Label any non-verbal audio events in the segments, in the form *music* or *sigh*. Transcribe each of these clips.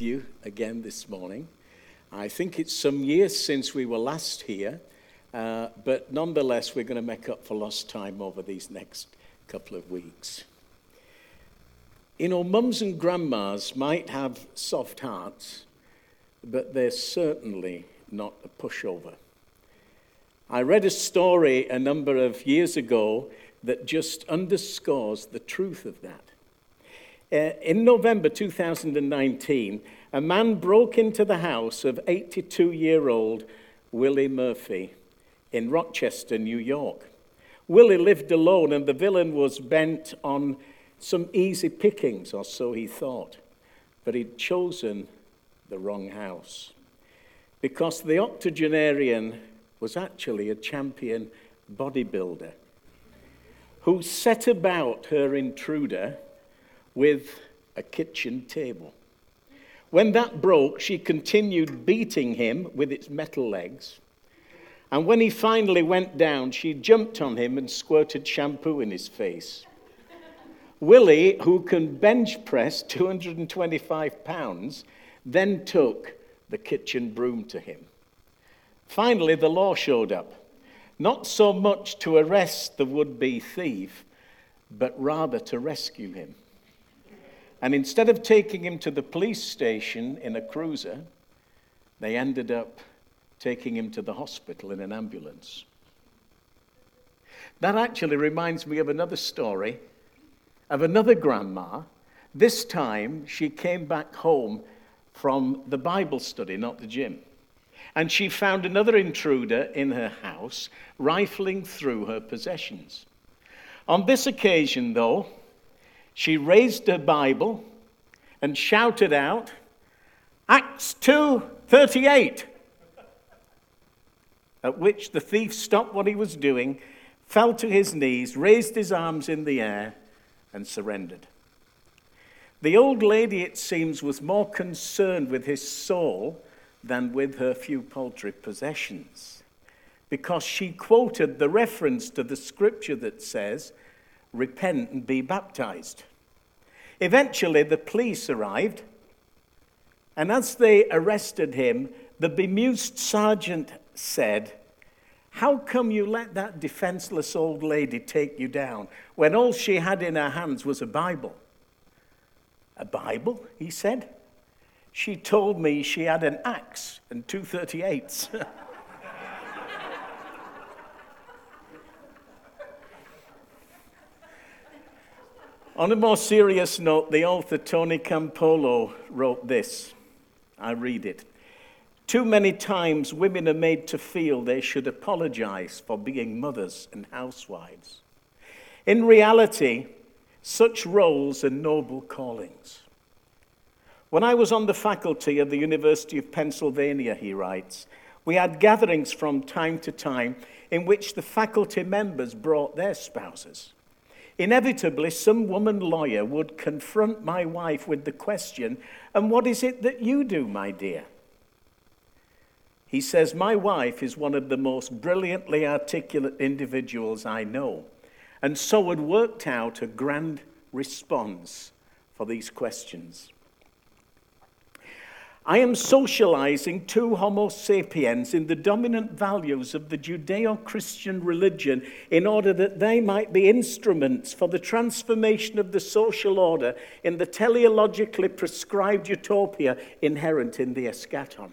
you again this morning. I think it's some years since we were last here, uh, but nonetheless, we're going to make up for lost time over these next couple of weeks. You know, mums and grandmas might have soft hearts, but they're certainly not a pushover. I read a story a number of years ago that just underscores the truth of that. Uh, in November 2019, a man broke into the house of 82 year old Willie Murphy in Rochester, New York. Willie lived alone, and the villain was bent on some easy pickings, or so he thought. But he'd chosen the wrong house because the octogenarian was actually a champion bodybuilder who set about her intruder with a kitchen table. When that broke, she continued beating him with its metal legs. And when he finally went down, she jumped on him and squirted shampoo in his face. Willie, who can bench press 225 pounds, then took the kitchen broom to him. Finally, the law showed up, not so much to arrest the would be thief, but rather to rescue him. And instead of taking him to the police station in a cruiser, they ended up taking him to the hospital in an ambulance. That actually reminds me of another story of another grandma. This time she came back home from the Bible study, not the gym. And she found another intruder in her house, rifling through her possessions. On this occasion, though, she raised her Bible and shouted out, Acts 2:38. At which the thief stopped what he was doing, fell to his knees, raised his arms in the air, and surrendered. The old lady, it seems, was more concerned with his soul than with her few paltry possessions, because she quoted the reference to the scripture that says, repent and be baptized. Eventually, the police arrived, and as they arrested him, the bemused sergeant said, How come you let that defenseless old lady take you down when all she had in her hands was a Bible? A Bible? he said. She told me she had an axe and two 38s. *laughs* On a more serious note, the author Tony Campolo wrote this. I read it. Too many times women are made to feel they should apologize for being mothers and housewives. In reality, such roles are noble callings. When I was on the faculty of the University of Pennsylvania, he writes, we had gatherings from time to time in which the faculty members brought their spouses. Inevitably, some woman lawyer would confront my wife with the question, And what is it that you do, my dear? He says, My wife is one of the most brilliantly articulate individuals I know, and so had worked out a grand response for these questions. I am socializing two Homo sapiens in the dominant values of the Judeo Christian religion in order that they might be instruments for the transformation of the social order in the teleologically prescribed utopia inherent in the eschaton.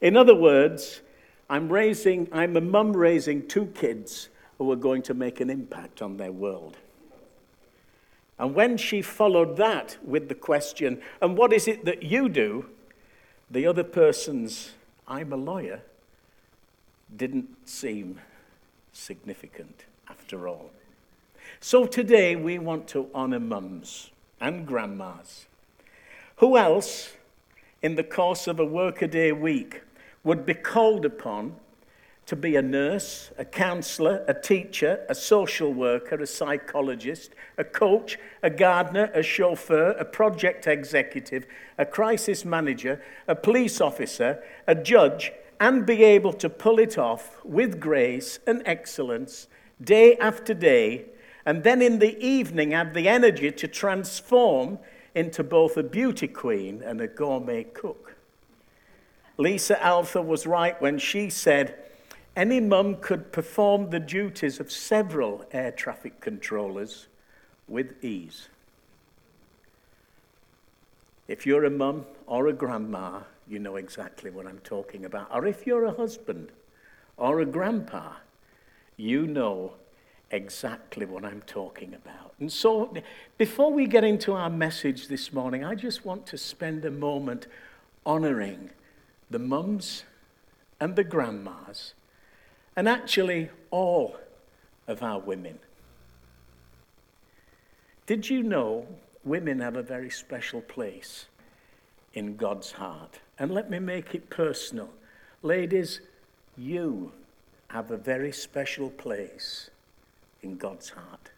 In other words, I'm raising, I'm a mum raising two kids who are going to make an impact on their world. And when she followed that with the question, and what is it that you do? The other person's, I'm a lawyer, didn't seem significant after all. So today we want to honor mums and grandmas. Who else, in the course of a workaday week, would be called upon to be a nurse, a counselor, a teacher, a social worker, a psychologist, a coach, a gardener, a chauffeur, a project executive, a crisis manager, a police officer, a judge, and be able to pull it off with grace and excellence day after day, and then in the evening have the energy to transform into both a beauty queen and a gourmet cook. Lisa Alther was right when she said any mum could perform the duties of several air traffic controllers with ease. If you're a mum or a grandma, you know exactly what I'm talking about. Or if you're a husband or a grandpa, you know exactly what I'm talking about. And so, before we get into our message this morning, I just want to spend a moment honoring the mums and the grandmas, and actually all of our women. Did you know women have a very special place in God's heart? And let me make it personal. Ladies, you have a very special place in God's heart.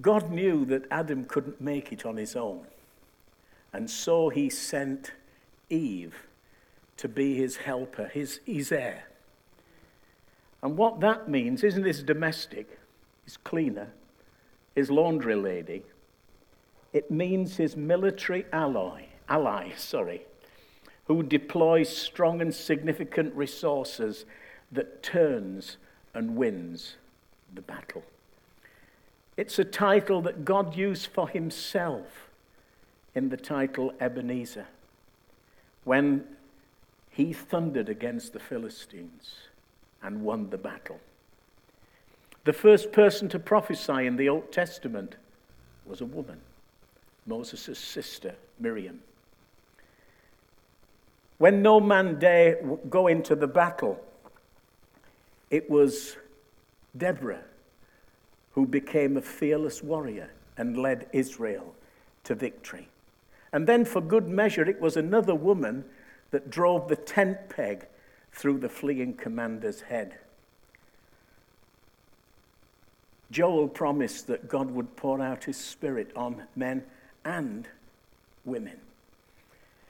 God knew that Adam couldn't make it on his own. And so he sent Eve to be his helper, his, his ezer. And what that means isn't his domestic, his cleaner, his laundry lady. It means his military ally, ally, sorry, who deploys strong and significant resources that turns and wins the battle. It's a title that God used for himself in the title Ebenezer when he thundered against the Philistines and won the battle. The first person to prophesy in the Old Testament was a woman, Moses' sister, Miriam. When no man dare go into the battle, it was Deborah who became a fearless warrior and led Israel to victory. And then, for good measure, it was another woman that drove the tent peg through the fleeing commander's head. Joel promised that God would pour out his spirit on men and women.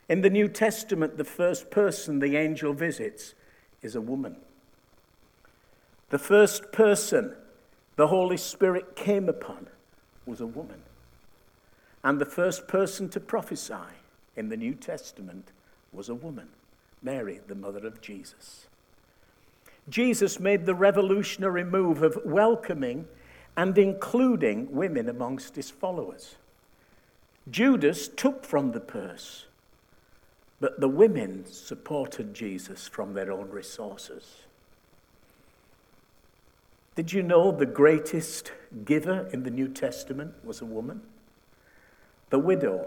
In the New Testament, the first person the angel visits is a woman. The first person the Holy Spirit came upon was a woman. And the first person to prophesy in the New Testament was a woman, Mary, the mother of Jesus. Jesus made the revolutionary move of welcoming and including women amongst his followers. Judas took from the purse, but the women supported Jesus from their own resources. Did you know the greatest giver in the New Testament was a woman? The widow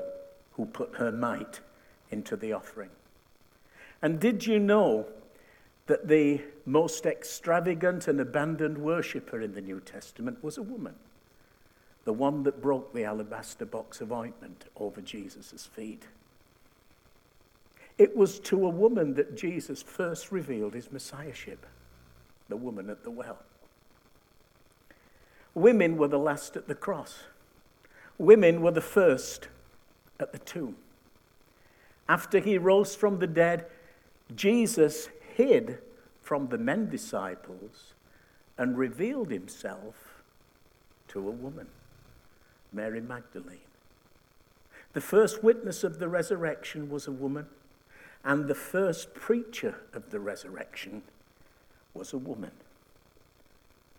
who put her mite into the offering. And did you know that the most extravagant and abandoned worshipper in the New Testament was a woman? The one that broke the alabaster box of ointment over Jesus' feet. It was to a woman that Jesus first revealed his messiahship, the woman at the well. Women were the last at the cross. Women were the first at the tomb. After he rose from the dead, Jesus hid from the men disciples and revealed himself to a woman, Mary Magdalene. The first witness of the resurrection was a woman, and the first preacher of the resurrection was a woman.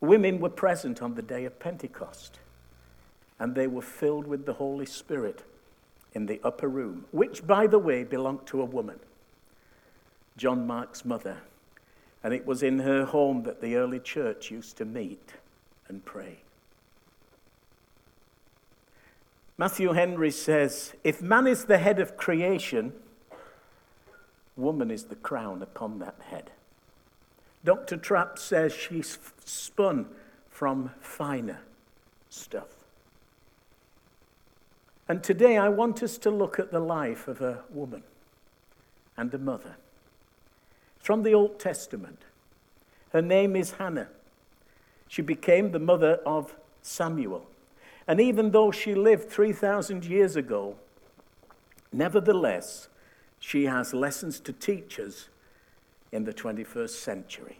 Women were present on the day of Pentecost, and they were filled with the Holy Spirit in the upper room, which, by the way, belonged to a woman, John Mark's mother. And it was in her home that the early church used to meet and pray. Matthew Henry says if man is the head of creation, woman is the crown upon that head. Dr. Trapp says she's spun from finer stuff. And today I want us to look at the life of a woman and a mother. From the Old Testament. Her name is Hannah. She became the mother of Samuel. And even though she lived 3,000 years ago, nevertheless, she has lessons to teach us in the 21st century.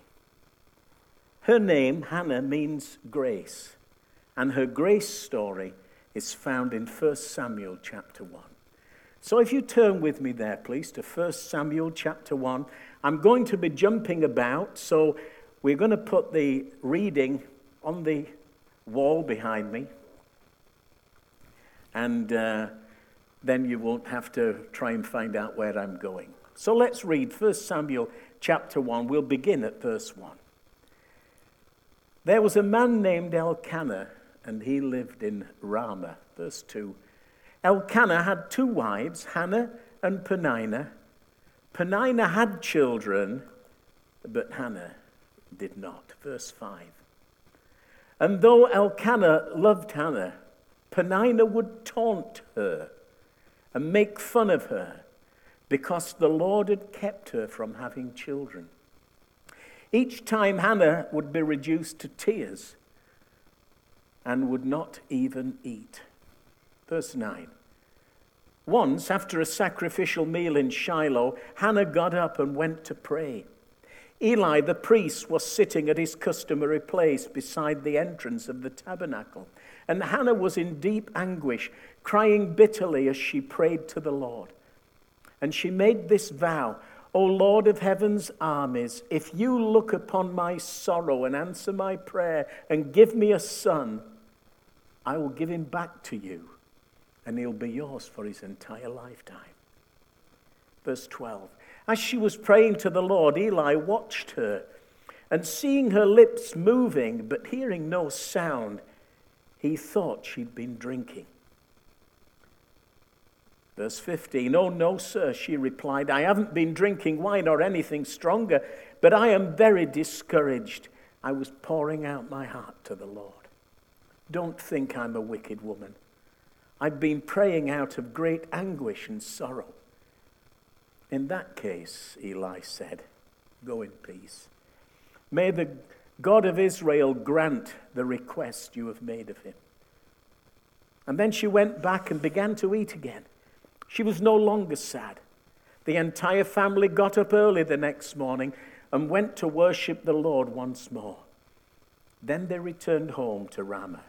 Her name, Hannah, means grace. And her grace story is found in 1 Samuel chapter 1. So if you turn with me there, please, to 1 Samuel chapter 1, I'm going to be jumping about, so we're going to put the reading on the wall behind me. And uh, then you won't have to try and find out where I'm going. So let's read 1 Samuel chapter 1. We'll begin at verse 1. There was a man named Elkanah, and he lived in Ramah. Verse 2. Elkanah had two wives, Hannah and Peninnah. Peninnah had children, but Hannah did not. Verse 5. And though Elkanah loved Hannah, Peninnah would taunt her and make fun of her because the Lord had kept her from having children. Each time Hannah would be reduced to tears and would not even eat. Verse 9. Once, after a sacrificial meal in Shiloh, Hannah got up and went to pray. Eli the priest was sitting at his customary place beside the entrance of the tabernacle, and Hannah was in deep anguish, crying bitterly as she prayed to the Lord. And she made this vow O Lord of heaven's armies, if you look upon my sorrow and answer my prayer and give me a son, I will give him back to you, and he'll be yours for his entire lifetime. Verse 12 As she was praying to the Lord, Eli watched her, and seeing her lips moving but hearing no sound, he thought she'd been drinking. Verse 15, Oh, no, sir, she replied, I haven't been drinking wine or anything stronger, but I am very discouraged. I was pouring out my heart to the Lord. Don't think I'm a wicked woman. I've been praying out of great anguish and sorrow. In that case, Eli said, Go in peace. May the God of Israel grant the request you have made of him. And then she went back and began to eat again. She was no longer sad. The entire family got up early the next morning and went to worship the Lord once more. Then they returned home to Ramah.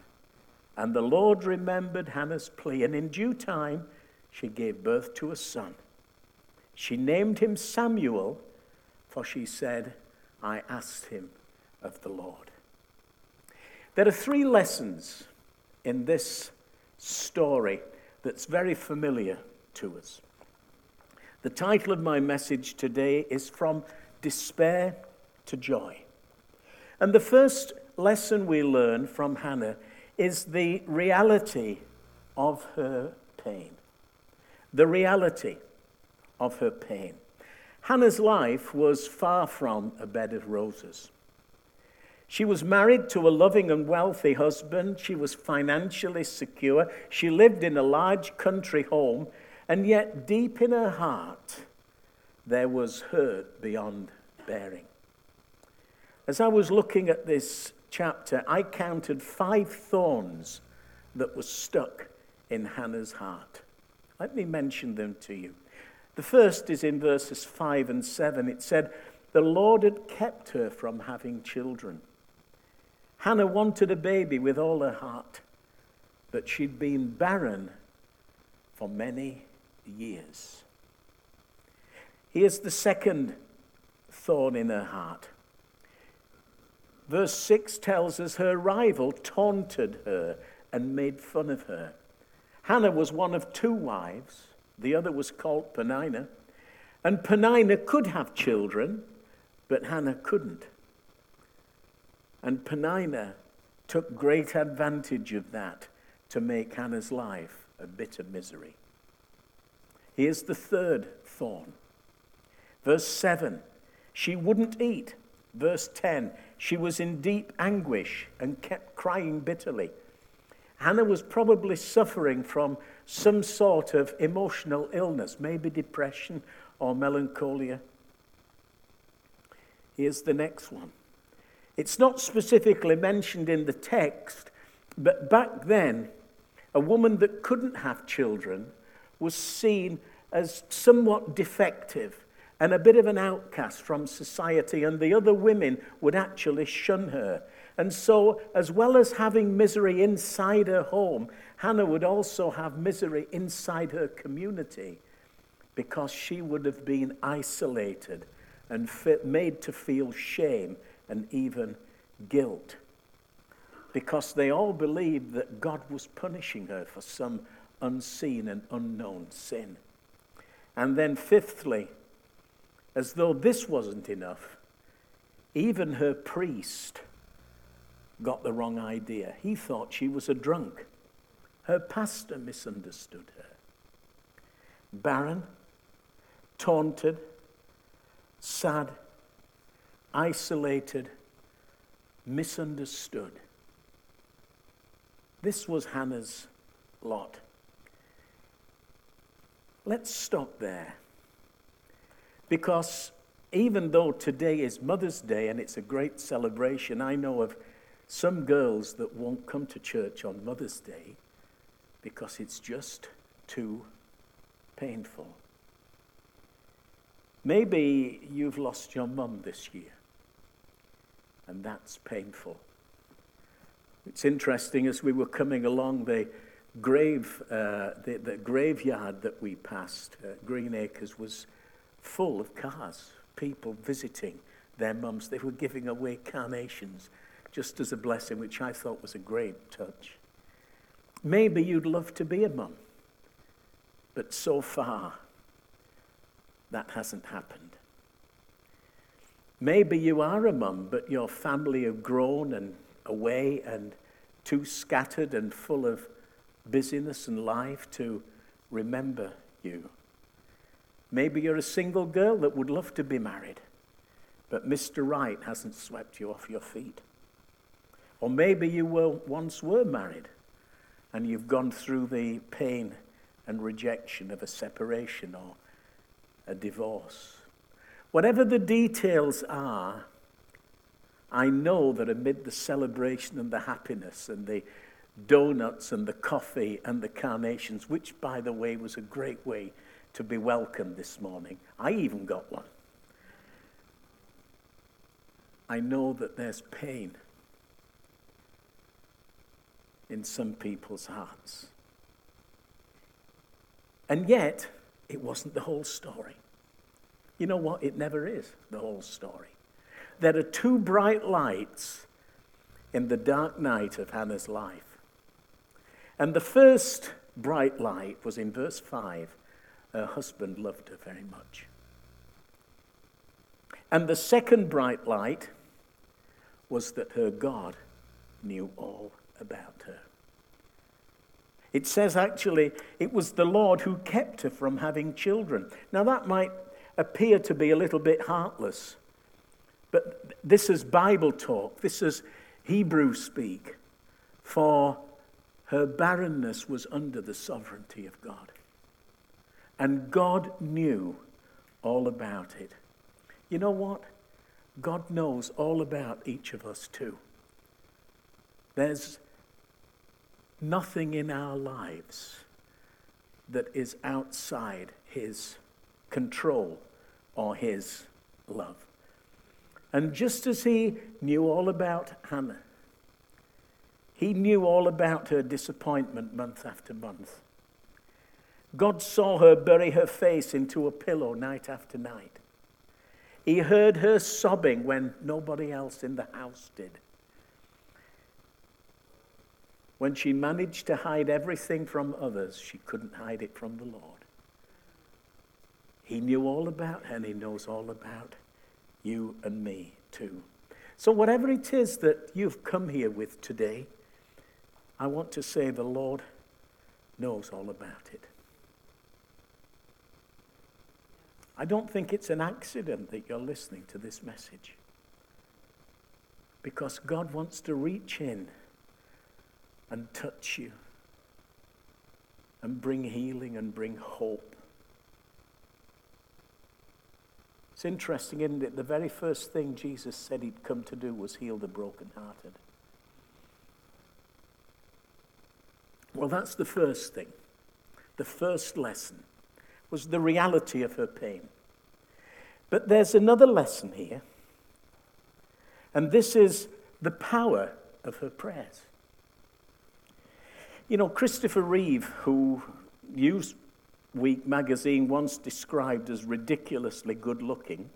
And the Lord remembered Hannah's plea, and in due time she gave birth to a son. She named him Samuel, for she said, I asked him of the Lord. There are three lessons in this story that's very familiar to us. The title of my message today is From Despair to Joy. And the first lesson we learn from Hannah is the reality of her pain. The reality of her pain. Hannah's life was far from a bed of roses. She was married to a loving and wealthy husband. She was financially secure. She lived in a large country home and yet, deep in her heart, there was hurt beyond bearing. As I was looking at this chapter, I counted five thorns that were stuck in Hannah's heart. Let me mention them to you. The first is in verses 5 and 7. It said, The Lord had kept her from having children. Hannah wanted a baby with all her heart, but she'd been barren for many years. Here's the second thorn in her heart. Verse 6 tells us her rival taunted her and made fun of her. Hannah was one of two wives, the other was called Peninnah. And Peninnah could have children, but Hannah couldn't. And Peninnah took great advantage of that to make Hannah's life a bitter misery. Here's the third thorn. Verse 7 She wouldn't eat. Verse 10 She was in deep anguish and kept crying bitterly. Hannah was probably suffering from some sort of emotional illness, maybe depression or melancholia. Here's the next one. It's not specifically mentioned in the text, but back then, a woman that couldn't have children was seen as somewhat defective and a bit of an outcast from society, and the other women would actually shun her. And so, as well as having misery inside her home, Hannah would also have misery inside her community because she would have been isolated and made to feel shame and even guilt. Because they all believed that God was punishing her for some unseen and unknown sin. And then, fifthly, as though this wasn't enough, even her priest got the wrong idea. He thought she was a drunk. Her pastor misunderstood her. Barren, taunted, sad, isolated, misunderstood. This was Hannah's lot. Let's stop there. Because even though today is Mother's Day and it's a great celebration, I know of some girls that won't come to church on Mother's Day because it's just too painful. Maybe you've lost your mum this year, and that's painful. It's interesting as we were coming along the grave, uh, the, the, graveyard that we passed, uh, Green Acres, was full of cars, people visiting their mums. They were giving away carnations just as a blessing, which I thought was a great touch. Maybe you'd love to be a mum, but so far, that hasn't happened. Maybe you are a mum, but your family have grown and away and too scattered and full of busyness and life to remember you. Maybe you're a single girl that would love to be married, but Mr. Right hasn't swept you off your feet. Or maybe you were, once were married and you've gone through the pain and rejection of a separation or a divorce. Whatever the details are, I know that amid the celebration and the happiness and the donuts and the coffee and the carnations, which, by the way, was a great way to be welcomed this morning, I even got one. I know that there's pain in some people's hearts. And yet, it wasn't the whole story. You know what? It never is the whole story. There are two bright lights in the dark night of Hannah's life. And the first bright light was in verse 5. Her husband loved her very much. And the second bright light was that her God knew all about her. It says actually it was the Lord who kept her from having children. Now that might appear to be a little bit heartless, but this is Bible talk, this is Hebrew speak. For her barrenness was under the sovereignty of God. And God knew all about it. You know what? God knows all about each of us too. There's nothing in our lives that is outside His control or His love. And just as He knew all about Hannah, He knew all about her disappointment month after month. God saw her bury her face into a pillow night after night. He heard her sobbing when nobody else in the house did when she managed to hide everything from others, she couldn't hide it from the Lord. He knew all about her, and He knows all about you and me too. So, whatever it is that you've come here with today, I want to say the Lord knows all about it. I don't think it's an accident that you're listening to this message. Because God wants to reach in and touch you and bring healing and bring hope. It's interesting, isn't it? The very first thing Jesus said he'd come to do was heal the brokenhearted. Well, that's the first thing. The first lesson was the reality of her pain. But there's another lesson here. And this is the power of her prayers. You know, Christopher Reeve, who Newsweek magazine once described as ridiculously good looking,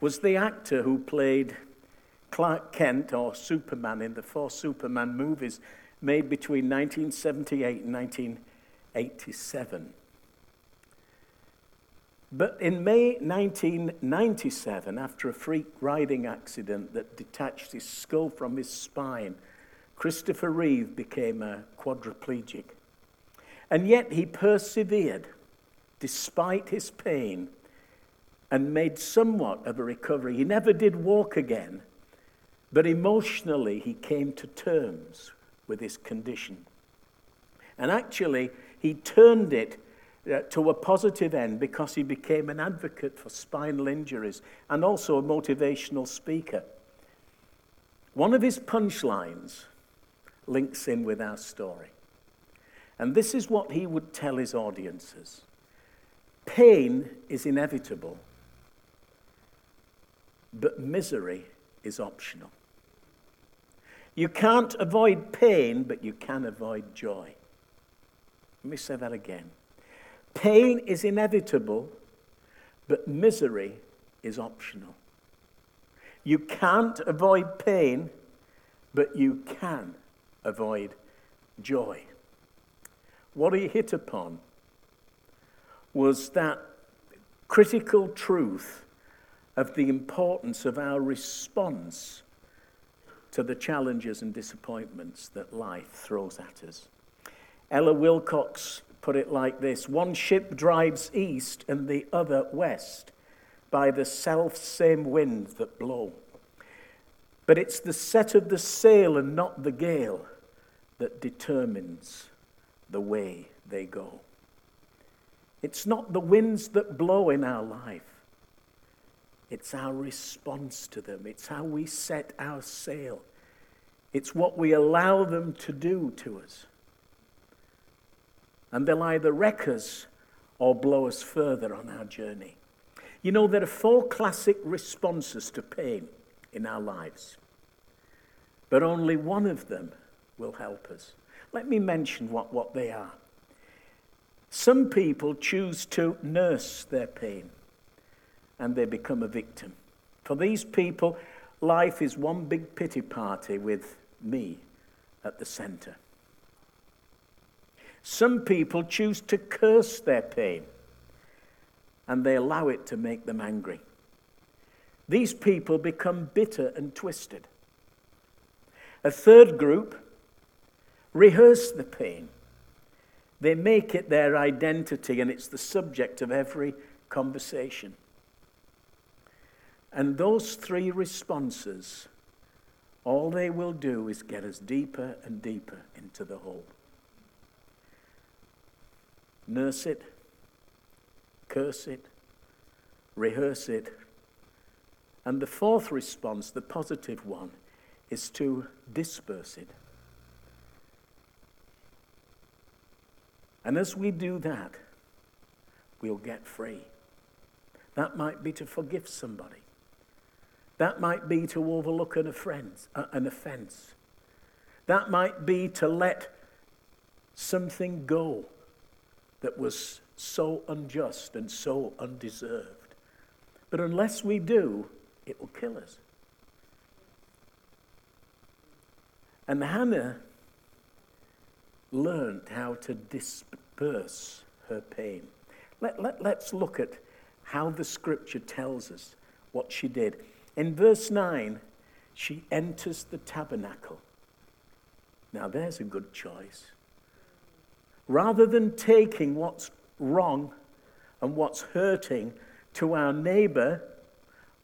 was the actor who played Clark Kent or Superman in the four Superman movies made between 1978 and 1987. But in May 1997, after a freak riding accident that detached his skull from his spine, Christopher Reeve became a quadriplegic. And yet he persevered despite his pain and made somewhat of a recovery. He never did walk again, but emotionally he came to terms with his condition. And actually, he turned it uh, to a positive end because he became an advocate for spinal injuries and also a motivational speaker. One of his punchlines links in with our story. And this is what he would tell his audiences Pain is inevitable, but misery is optional. You can't avoid pain, but you can avoid joy. Let me say that again. Pain is inevitable, but misery is optional. You can't avoid pain, but you can avoid joy. What he hit upon was that critical truth of the importance of our response to the challenges and disappointments that life throws at us. Ella Wilcox put it like this One ship drives east and the other west by the self same winds that blow. But it's the set of the sail and not the gale that determines the way they go. It's not the winds that blow in our life, it's our response to them, it's how we set our sail, it's what we allow them to do to us and they'll either wreck us or blow us further on our journey. You know, there are four classic responses to pain in our lives, but only one of them will help us. Let me mention what, what they are. Some people choose to nurse their pain and they become a victim. For these people, life is one big pity party with me at the center. Some people choose to curse their pain and they allow it to make them angry. These people become bitter and twisted. A third group rehearse the pain. They make it their identity and it's the subject of every conversation. And those three responses, all they will do is get us deeper and deeper into the hole nurse it, curse it, rehearse it. And the fourth response, the positive one, is to disperse it. And as we do that, we'll get free. That might be to forgive somebody. That might be to overlook an offense. Uh, an offense. That might be to let something go that was so unjust and so undeserved. But unless we do, it will kill us. And Hannah learned how to disperse her pain. Let, let, let's look at how the scripture tells us what she did. In verse 9, she enters the tabernacle. Now, there's a good choice rather than taking what's wrong and what's hurting to our neighbor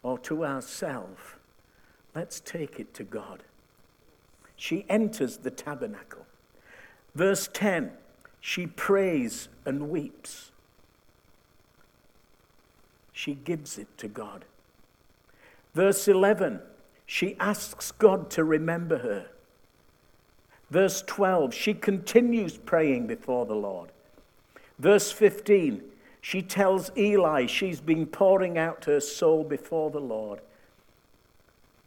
or to ourselves, let's take it to God. She enters the tabernacle. Verse 10 she prays and weeps. She gives it to God. Verse 11 she asks God to remember her. Verse 12, she continues praying before the Lord. Verse 15, she tells Eli she's been pouring out her soul before the Lord.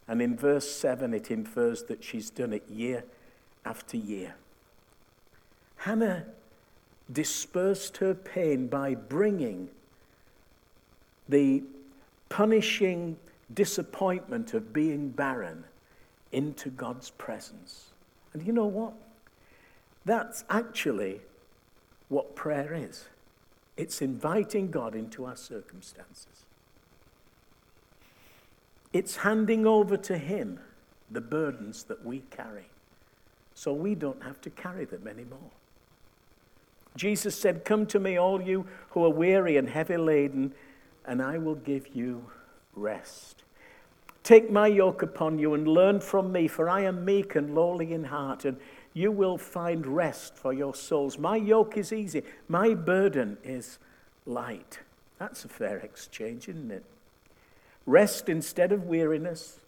And in verse 7, it infers that she's done it year after year. Hannah dispersed her pain by bringing the punishing disappointment of being barren into God's presence. And you know what? That's actually what prayer is it's inviting God into our circumstances, it's handing over to Him the burdens that we carry so we don't have to carry them anymore. Jesus said, Come to me, all you who are weary and heavy laden, and I will give you rest. Take my yoke upon you and learn from me, for I am meek and lowly in heart, and you will find rest for your souls. My yoke is easy, my burden is light. That's a fair exchange, isn't it? Rest instead of weariness,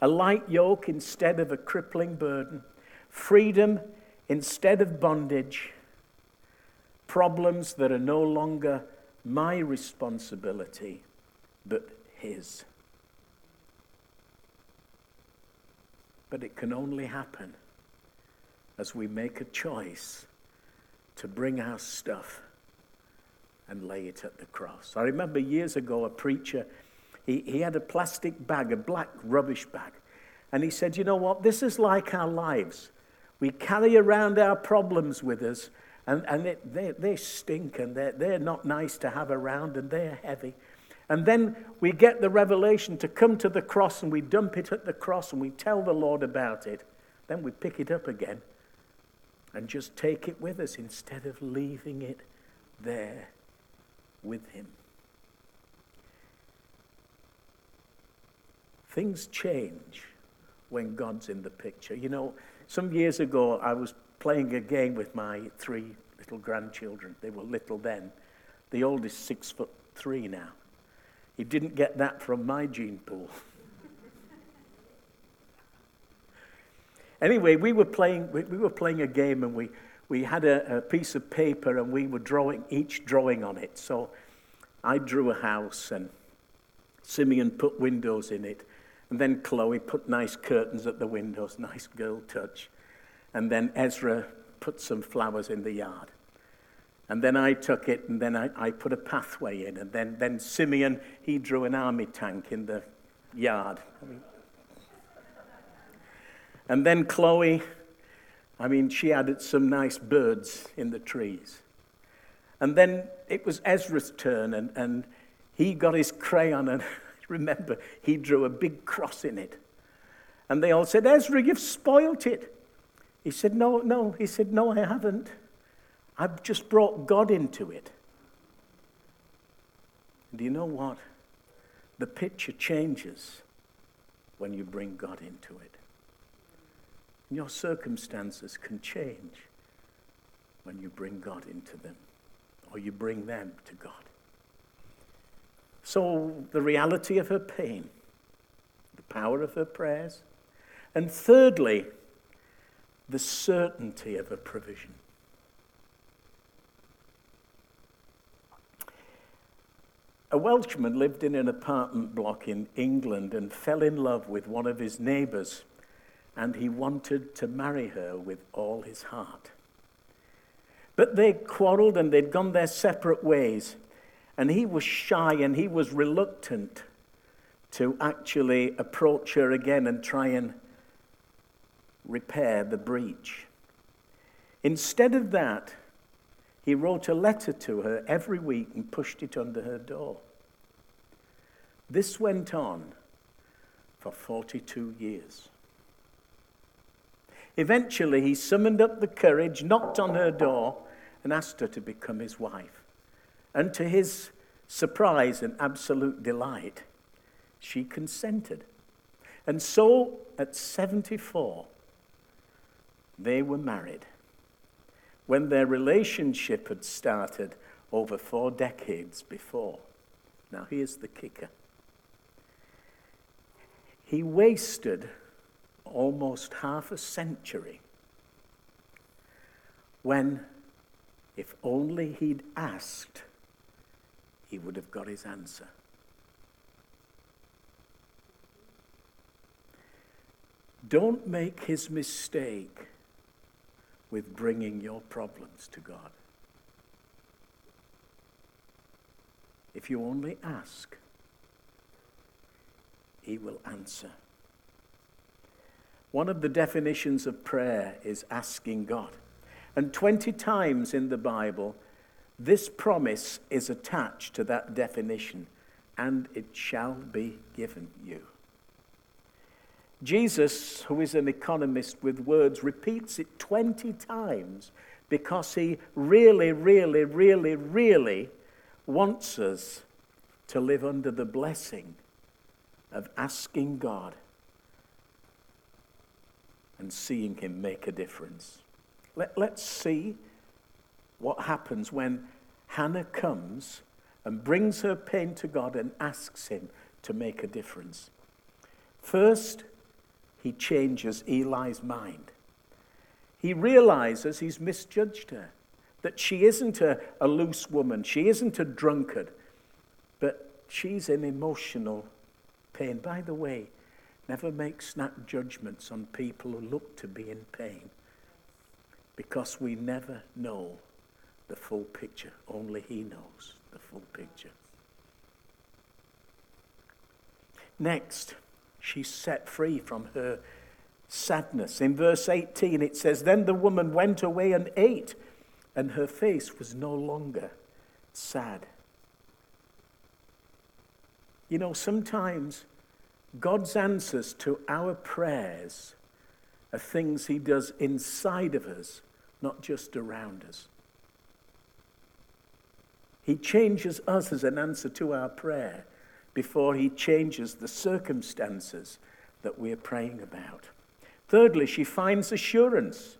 a light yoke instead of a crippling burden, freedom instead of bondage problems that are no longer my responsibility, but His. But it can only happen as we make a choice to bring our stuff and lay it at the cross. I remember years ago a preacher, he, he had a plastic bag, a black rubbish bag, and he said, You know what? This is like our lives. We carry around our problems with us and, and it, they, they stink and they're, they're not nice to have around and they're heavy. And then we get the revelation to come to the cross and we dump it at the cross and we tell the Lord about it. Then we pick it up again and just take it with us instead of leaving it there with Him. Things change when God's in the picture. You know, some years ago I was playing a game with my three little grandchildren. They were little then. The oldest, six foot three now. He didn't get that from my gene pool. anyway, we were playing, we, we, were playing a game and we, we had a, a piece of paper and we were drawing, each drawing on it. So I drew a house and Simeon put windows in it. And then Chloe put nice curtains at the windows, nice girl touch. And then Ezra put some flowers in the yard. And then I took it and then I, I put a pathway in. And then, then Simeon, he drew an army tank in the yard. I mean, and then Chloe, I mean, she added some nice birds in the trees. And then it was Ezra's turn, and, and he got his crayon, and *laughs* remember, he drew a big cross in it. And they all said, Ezra, you've spoilt it. He said, No, no. He said, No, I haven't. I've just brought God into it. Do you know what? The picture changes when you bring God into it. Your circumstances can change when you bring God into them or you bring them to God. So, the reality of her pain, the power of her prayers, and thirdly, the certainty of a provision. A Welshman lived in an apartment block in England and fell in love with one of his neighbors, and he wanted to marry her with all his heart. But they quarreled and they'd gone their separate ways, and he was shy and he was reluctant to actually approach her again and try and repair the breach. Instead of that, he wrote a letter to her every week and pushed it under her door. This went on for 42 years. Eventually, he summoned up the courage, knocked on her door, and asked her to become his wife. And to his surprise and absolute delight, she consented. And so, at 74, they were married. When their relationship had started over four decades before. Now, here's the kicker he wasted almost half a century when, if only he'd asked, he would have got his answer. Don't make his mistake with bringing your problems to God. If you only ask, he will answer. One of the definitions of prayer is asking God. And 20 times in the Bible, this promise is attached to that definition, and it shall be given you. Jesus, who is an economist with words, repeats it 20 times because he really, really, really, really wants us to live under the blessing of asking God and seeing Him make a difference. Let, let's see what happens when Hannah comes and brings her pain to God and asks Him to make a difference. First, he changes Eli's mind. He realizes he's misjudged her, that she isn't a, a loose woman, she isn't a drunkard, but she's an emotional pain. By the way, never make snap judgments on people who look to be in pain because we never know the full picture. Only He knows the full picture. Next, she's set free from her sadness. In verse 18, it says, Then the woman went away and ate, and her face was no longer sad. You know, sometimes God's answers to our prayers are things He does inside of us, not just around us. He changes us as an answer to our prayer before He changes the circumstances that we're praying about. Thirdly, she finds assurance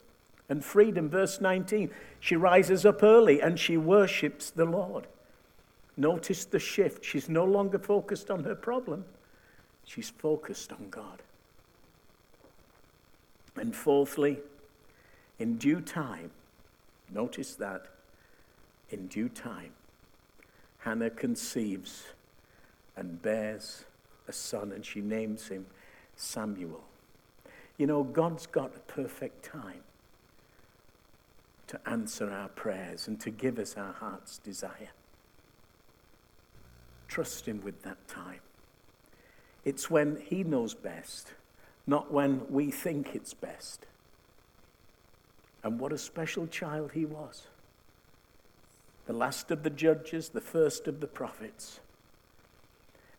and freedom. Verse 19, she rises up early and she worships the Lord. Notice the shift. She's no longer focused on her problem, she's focused on God. And fourthly, in due time, notice that, in due time, Hannah conceives and bears a son, and she names him Samuel. You know, God's got a perfect time to answer our prayers and to give us our heart's desire. Trust Him with that time. It's when He knows best, not when we think it's best. And what a special child he was. The last of the judges, the first of the prophets.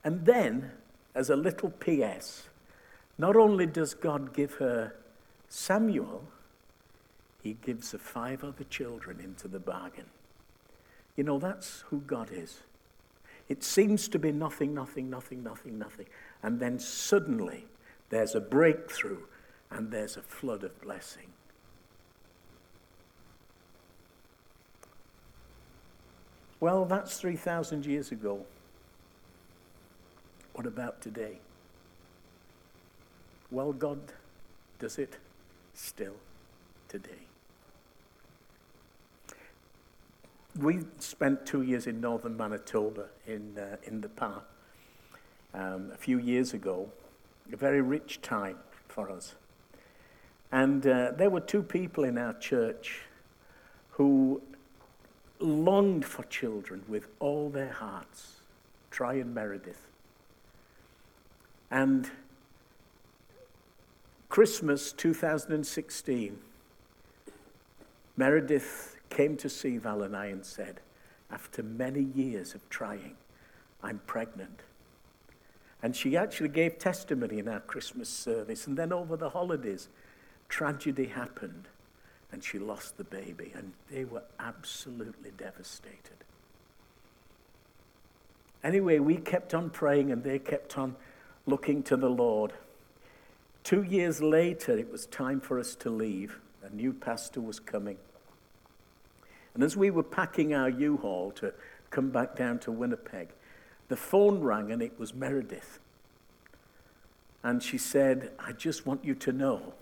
And then, as a little P.S., not only does God give her Samuel, he gives her five other children into the bargain. You know, that's who God is. It seems to be nothing, nothing, nothing, nothing, nothing. And then suddenly there's a breakthrough and there's a flood of blessing. Well, that's 3,000 years ago. What about today? Well, God does it still today. We spent two years in northern Manitoba in, uh, in the Pas um, a few years ago, a very rich time for us. And uh, there were two people in our church who longed for children with all their hearts, Try and Meredith. And Christmas 2016, Meredith came to see Val and I and said, after many years of trying, I'm pregnant. And she actually gave testimony in our Christmas service. And then over the holidays, tragedy happened and she lost the baby. And they were absolutely devastated. Anyway, we kept on praying and they kept on looking to the Lord. Two years later, it was time for us to leave. A new pastor was coming. And as we were packing our U Haul to come back down to Winnipeg, the phone rang and it was Meredith. And she said, I just want you to know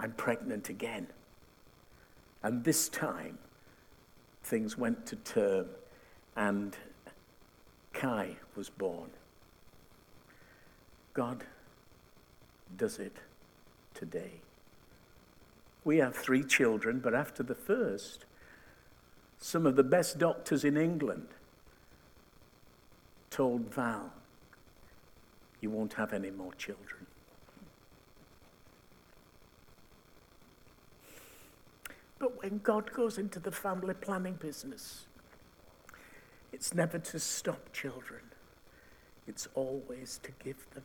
I'm pregnant again. And this time, things went to term and Kai was born. God does it today. We have three children, but after the first, some of the best doctors in England told Val, You won't have any more children. But when God goes into the family planning business, it's never to stop children, it's always to give them.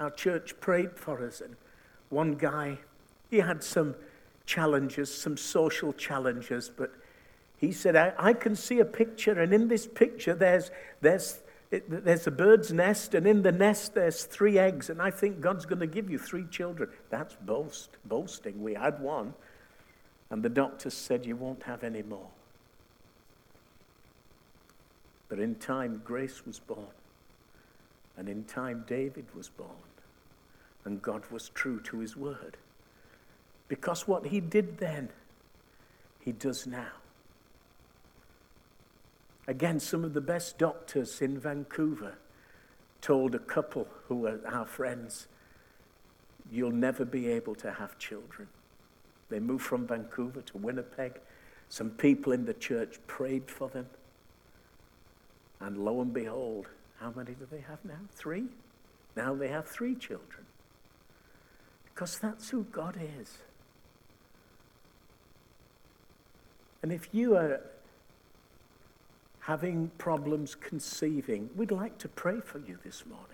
Our church prayed for us, and one guy, he had some challenges, some social challenges, but he said, I, I can see a picture, and in this picture, there's, there's, it, there's a bird's nest, and in the nest, there's three eggs, and I think God's going to give you three children. That's boast, boasting. We had one, and the doctor said, You won't have any more. But in time, Grace was born. And in time, David was born. And God was true to his word. Because what he did then, he does now. Again, some of the best doctors in Vancouver told a couple who were our friends, You'll never be able to have children. They moved from Vancouver to Winnipeg. Some people in the church prayed for them. And lo and behold, how many do they have now? Three? Now they have three children. Because that's who God is. And if you are having problems conceiving, we'd like to pray for you this morning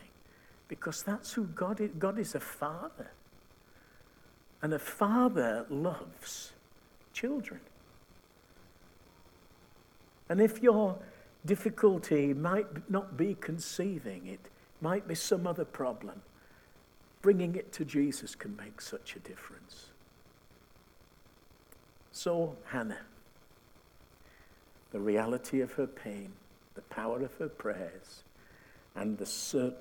because that's who God is. God is a father. And a father loves children. And if your difficulty might not be conceiving, it might be some other problem, bringing it to Jesus can make such a difference. So, Hannah, the reality of her pain, the power of her prayers, and the certainty